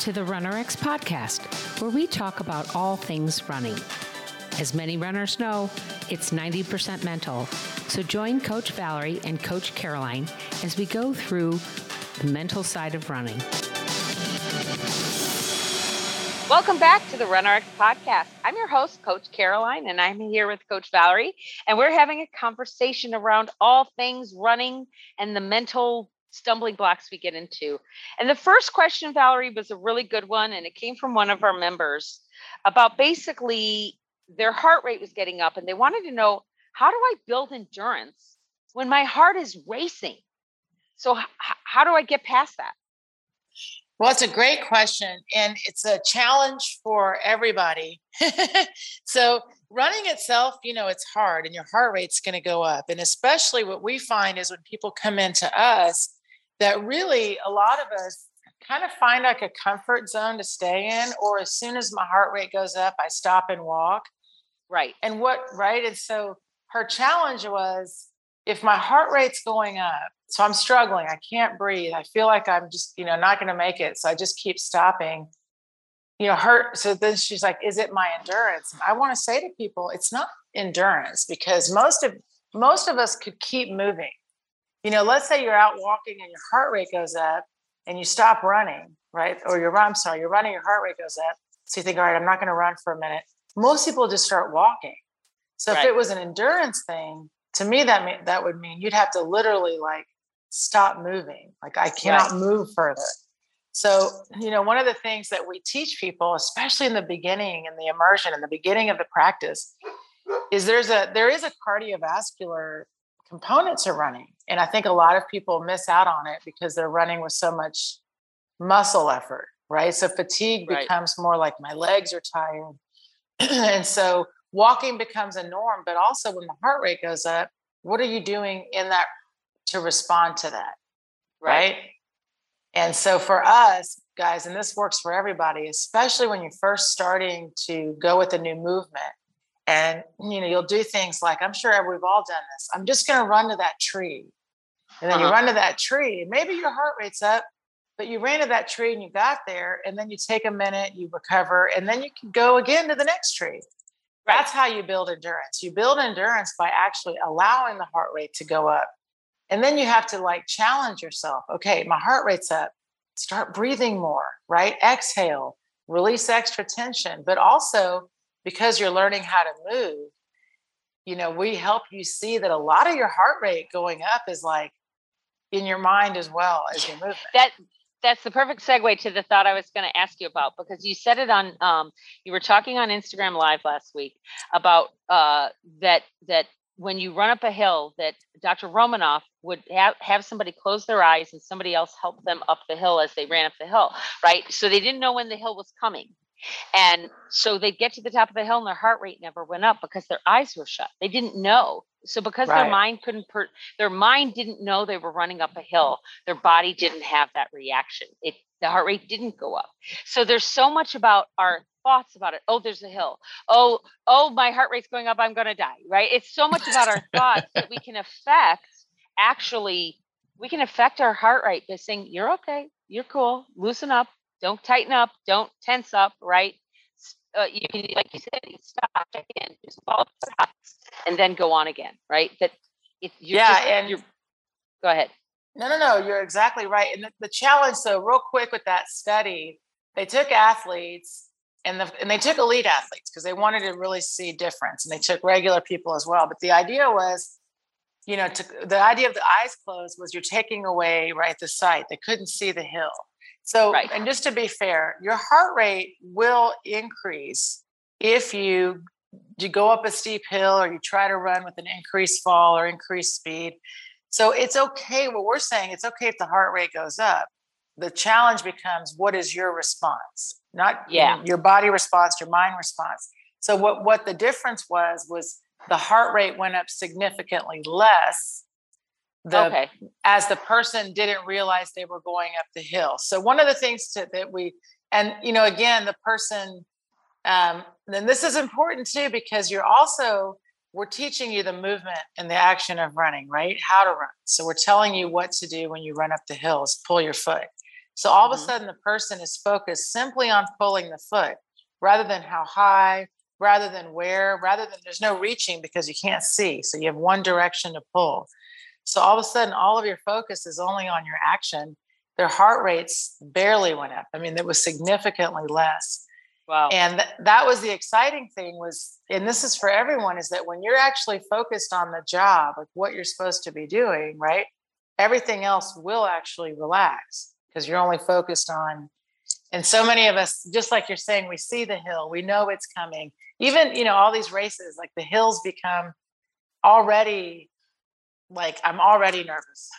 to the RunRx podcast, where we talk about all things running. As many runners know, it's 90% mental. So join Coach Valerie and Coach Caroline as we go through the mental side of running. Welcome back to the RunRx podcast. I'm your host, Coach Caroline, and I'm here with Coach Valerie, and we're having a conversation around all things running and the mental stumbling blocks we get into. And the first question, Valerie, was a really good one, and it came from one of our members about basically their heart rate was getting up, and they wanted to know how do I build endurance when my heart is racing? So, h- how do I get past that? Well, it's a great question, and it's a challenge for everybody. so, running itself, you know, it's hard, and your heart rate's going to go up. And especially what we find is when people come into us, that really a lot of us kind of find like a comfort zone to stay in, or as soon as my heart rate goes up, I stop and walk. Right. And what, right? And so her challenge was if my heart rate's going up, so I'm struggling, I can't breathe, I feel like I'm just, you know, not going to make it. So I just keep stopping. You know, her. So then she's like, "Is it my endurance?" I want to say to people, it's not endurance because most of most of us could keep moving you know, let's say you're out walking and your heart rate goes up and you stop running, right? Or you're, I'm sorry, you're running, your heart rate goes up. So you think, all right, I'm not going to run for a minute. Most people just start walking. So right. if it was an endurance thing, to me, that mean, that would mean you'd have to literally like stop moving. Like I cannot right. move further. So, you know, one of the things that we teach people, especially in the beginning and the immersion in the beginning of the practice, is there's a there is a cardiovascular component are running. And I think a lot of people miss out on it because they're running with so much muscle effort, right? So fatigue right. becomes more like my legs are tired. and so walking becomes a norm, but also when the heart rate goes up, what are you doing in that to respond to that? Right. right? And so for us, guys, and this works for everybody, especially when you're first starting to go with a new movement, and you know you'll do things like i'm sure we've all done this. I'm just going to run to that tree. And then uh-huh. you run to that tree and maybe your heart rate's up but you ran to that tree and you got there and then you take a minute you recover and then you can go again to the next tree. That's how you build endurance. You build endurance by actually allowing the heart rate to go up and then you have to like challenge yourself okay my heart rate's up. Start breathing more right? Exhale release extra tension but also because you're learning how to move, you know, we help you see that a lot of your heart rate going up is like in your mind as well as your movement. That that's the perfect segue to the thought I was going to ask you about because you said it on um, you were talking on Instagram live last week about uh, that that when you run up a hill that Dr. Romanov would have, have somebody close their eyes and somebody else help them up the hill as they ran up the hill, right? So they didn't know when the hill was coming. And so they'd get to the top of the hill and their heart rate never went up because their eyes were shut. They didn't know. So because right. their mind couldn't per- their mind didn't know they were running up a hill, their body didn't have that reaction. It the heart rate didn't go up. So there's so much about our thoughts about it. Oh, there's a hill. Oh, oh, my heart rate's going up. I'm going to die. Right? It's so much about our thoughts that we can affect actually we can affect our heart rate by saying, You're okay, you're cool, loosen up, don't tighten up. Don't tense up. Right. Uh, you can, like you said, stop, check in, just follow the and then go on again. Right. That if yeah, just, and you're, go ahead. No, no, no. You're exactly right. And the, the challenge, so real quick with that study, they took athletes and the, and they took elite athletes because they wanted to really see difference, and they took regular people as well. But the idea was, you know, to, the idea of the eyes closed was you're taking away right the sight. They couldn't see the hill. So, right. and just to be fair, your heart rate will increase if you you go up a steep hill or you try to run with an increased fall or increased speed. So it's okay. What we're saying, it's okay if the heart rate goes up. The challenge becomes what is your response? Not yeah. your body response, your mind response. So what what the difference was was the heart rate went up significantly less the okay. as the person didn't realize they were going up the hill. So one of the things to, that we and you know again the person um then this is important too because you're also we're teaching you the movement and the action of running, right? How to run. So we're telling you what to do when you run up the hills, pull your foot. So all of a Mhm. sudden, the person is focused simply on pulling the foot rather than how high, rather than where, rather than there's no reaching because you can't see. So you have one direction to pull. So all of a sudden, all of your focus is only on your action. Their heart rates barely went up. I mean, it was significantly less Wow. and th- that was the exciting thing was and this is for everyone is that when you're actually focused on the job like what you're supposed to be doing right everything else will actually relax because you're only focused on and so many of us just like you're saying we see the hill we know it's coming even you know all these races like the hills become already like i'm already nervous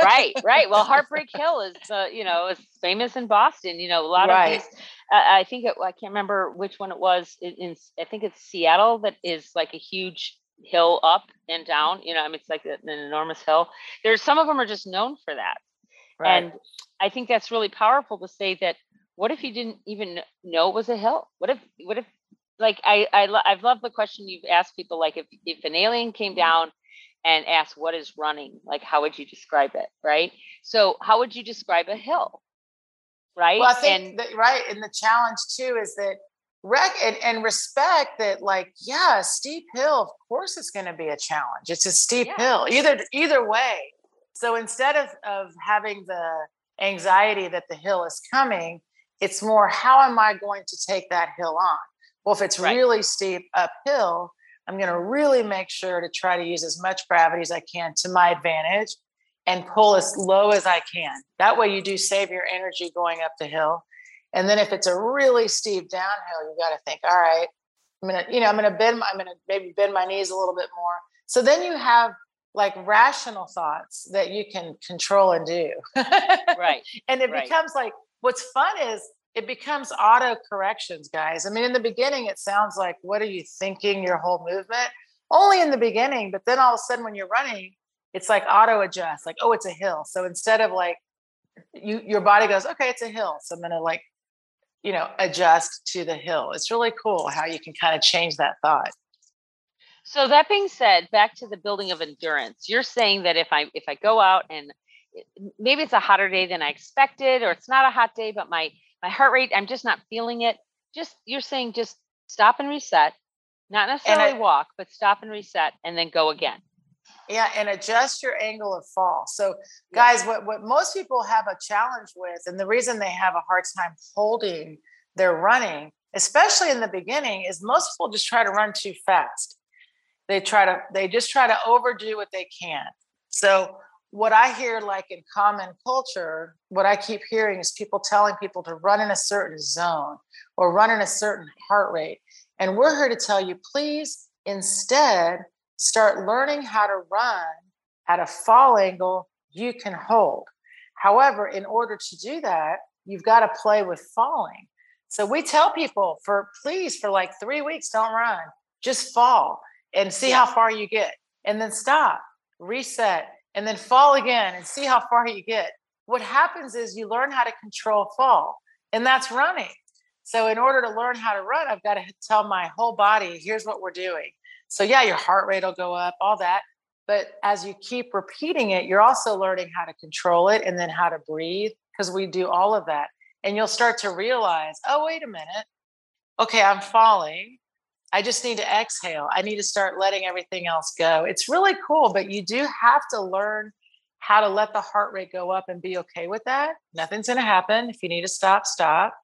right, right. Well, Heartbreak Hill is, uh, you know, is famous in Boston. You know, a lot Right. of these. Uh, I think it, I can't remember which one it was in, in. I think it's Seattle that is like a huge hill up and down. You know, I mean, it's like an enormous hill. There's some of them are just known for that, right and I think that's really powerful to say that. What if you didn't even know it was a hill? What if? What if? Like I, I, I've loved the question you've asked people. Like if if an alien came down and ask what is running like how would you describe it right so how would you describe a hill right Well, I think and that right, and the challenge too is that rec and, and respect that, like, yeah, a steep hill. Of course, it's going to be a challenge. It's a steep Yeah. hill, either either way. So instead of of having the anxiety that the hill is coming, it's more how am I going to take that hill on? Well, if it's Right. really steep uphill, I'm going to really make sure to try to use as much gravity as I can to my advantage and pull as low as I can. That way, you do save your energy going up the hill. And then if it's a really steep downhill, you got to think, all right, I'm gonna, you know, I'm gonna bend, my, I'm gonna maybe bend my knees a little bit more. So then you have like rational thoughts that you can control and do. right and it Right. becomes like what's fun is it becomes auto corrections guys. I mean in the beginning it sounds like what are you thinking your whole movement? Only in the beginning but then all of a sudden when you're running it's like auto adjust like oh it's a hill. So instead of like you your body goes okay it's a hill so i'm going to like you know adjust to the hill. It's really cool how you can kind of change that thought. So that being said back to the building of endurance. You're saying that if i if i go out and maybe it's a hotter day than i expected or it's not a hot day but my my heart rate i'm just not feeling it just you're saying just stop and reset not necessarily walk but stop and reset and then go again Yeah, and adjust your angle of fall. So, guys, what, what most people have a challenge with, and the reason they have a hard time holding their running, especially in the beginning, is most people just try to run too fast. They try to, they just try to overdo what they can. So, what I hear, like in common culture, what I keep hearing is people telling people to run in a certain zone or run in a certain heart rate. And we're here to tell you, please, instead, start learning how to run at a fall angle you can hold. However, in order to do that, you've got to play with falling. So we tell people for please for like 3 weeks don't run. Just fall and see how far you get and then stop, reset and then fall again and see how far you get. What happens is you learn how to control fall and that's running. So in order to learn how to run, I've got to tell my whole body, here's what we're doing. So yeah, your heart rate will go up, all that. But as you keep repeating it, you're also learning how to control it and then how to breathe because we do all of that. And you'll start to realize, oh, wait a minute. Okay, I'm falling. I just need to exhale. I need to start letting everything else go. It's really cool, but you do have to learn how to let the heart rate go up and be okay with that. Nothing's going to happen. If you need to stop, stop.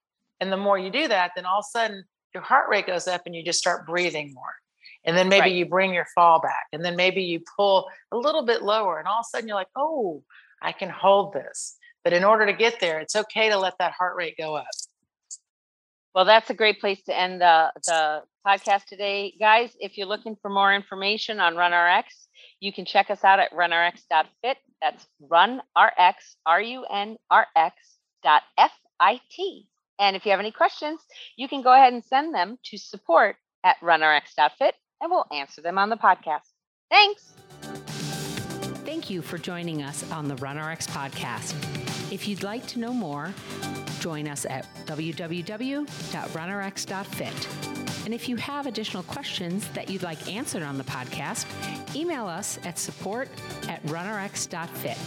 And the more you do that, then all of a sudden your heart rate goes up and you just start breathing more. And then maybe Right. you bring your fall back. And then maybe you pull a little bit lower. And all of a sudden you're like, oh, I can hold this. But in order to get there, it's okay to let that heart rate go up. Well, that's a great place to end the, the podcast today. Guys, if you're looking for more information on RunRx, you can check us out at runrx.fit. That's runrx, R-U-N-R-X dot F-I-T. And if you have any questions, you can go ahead and send them to support at runrx.fit and we'll answer them on the podcast. Thanks. Thank you for joining us on the RunRx podcast. If you'd like to know more, join us at www.runrx.fit. And if you have additional questions that you'd like answered on the podcast, email us at support at runrx.fit.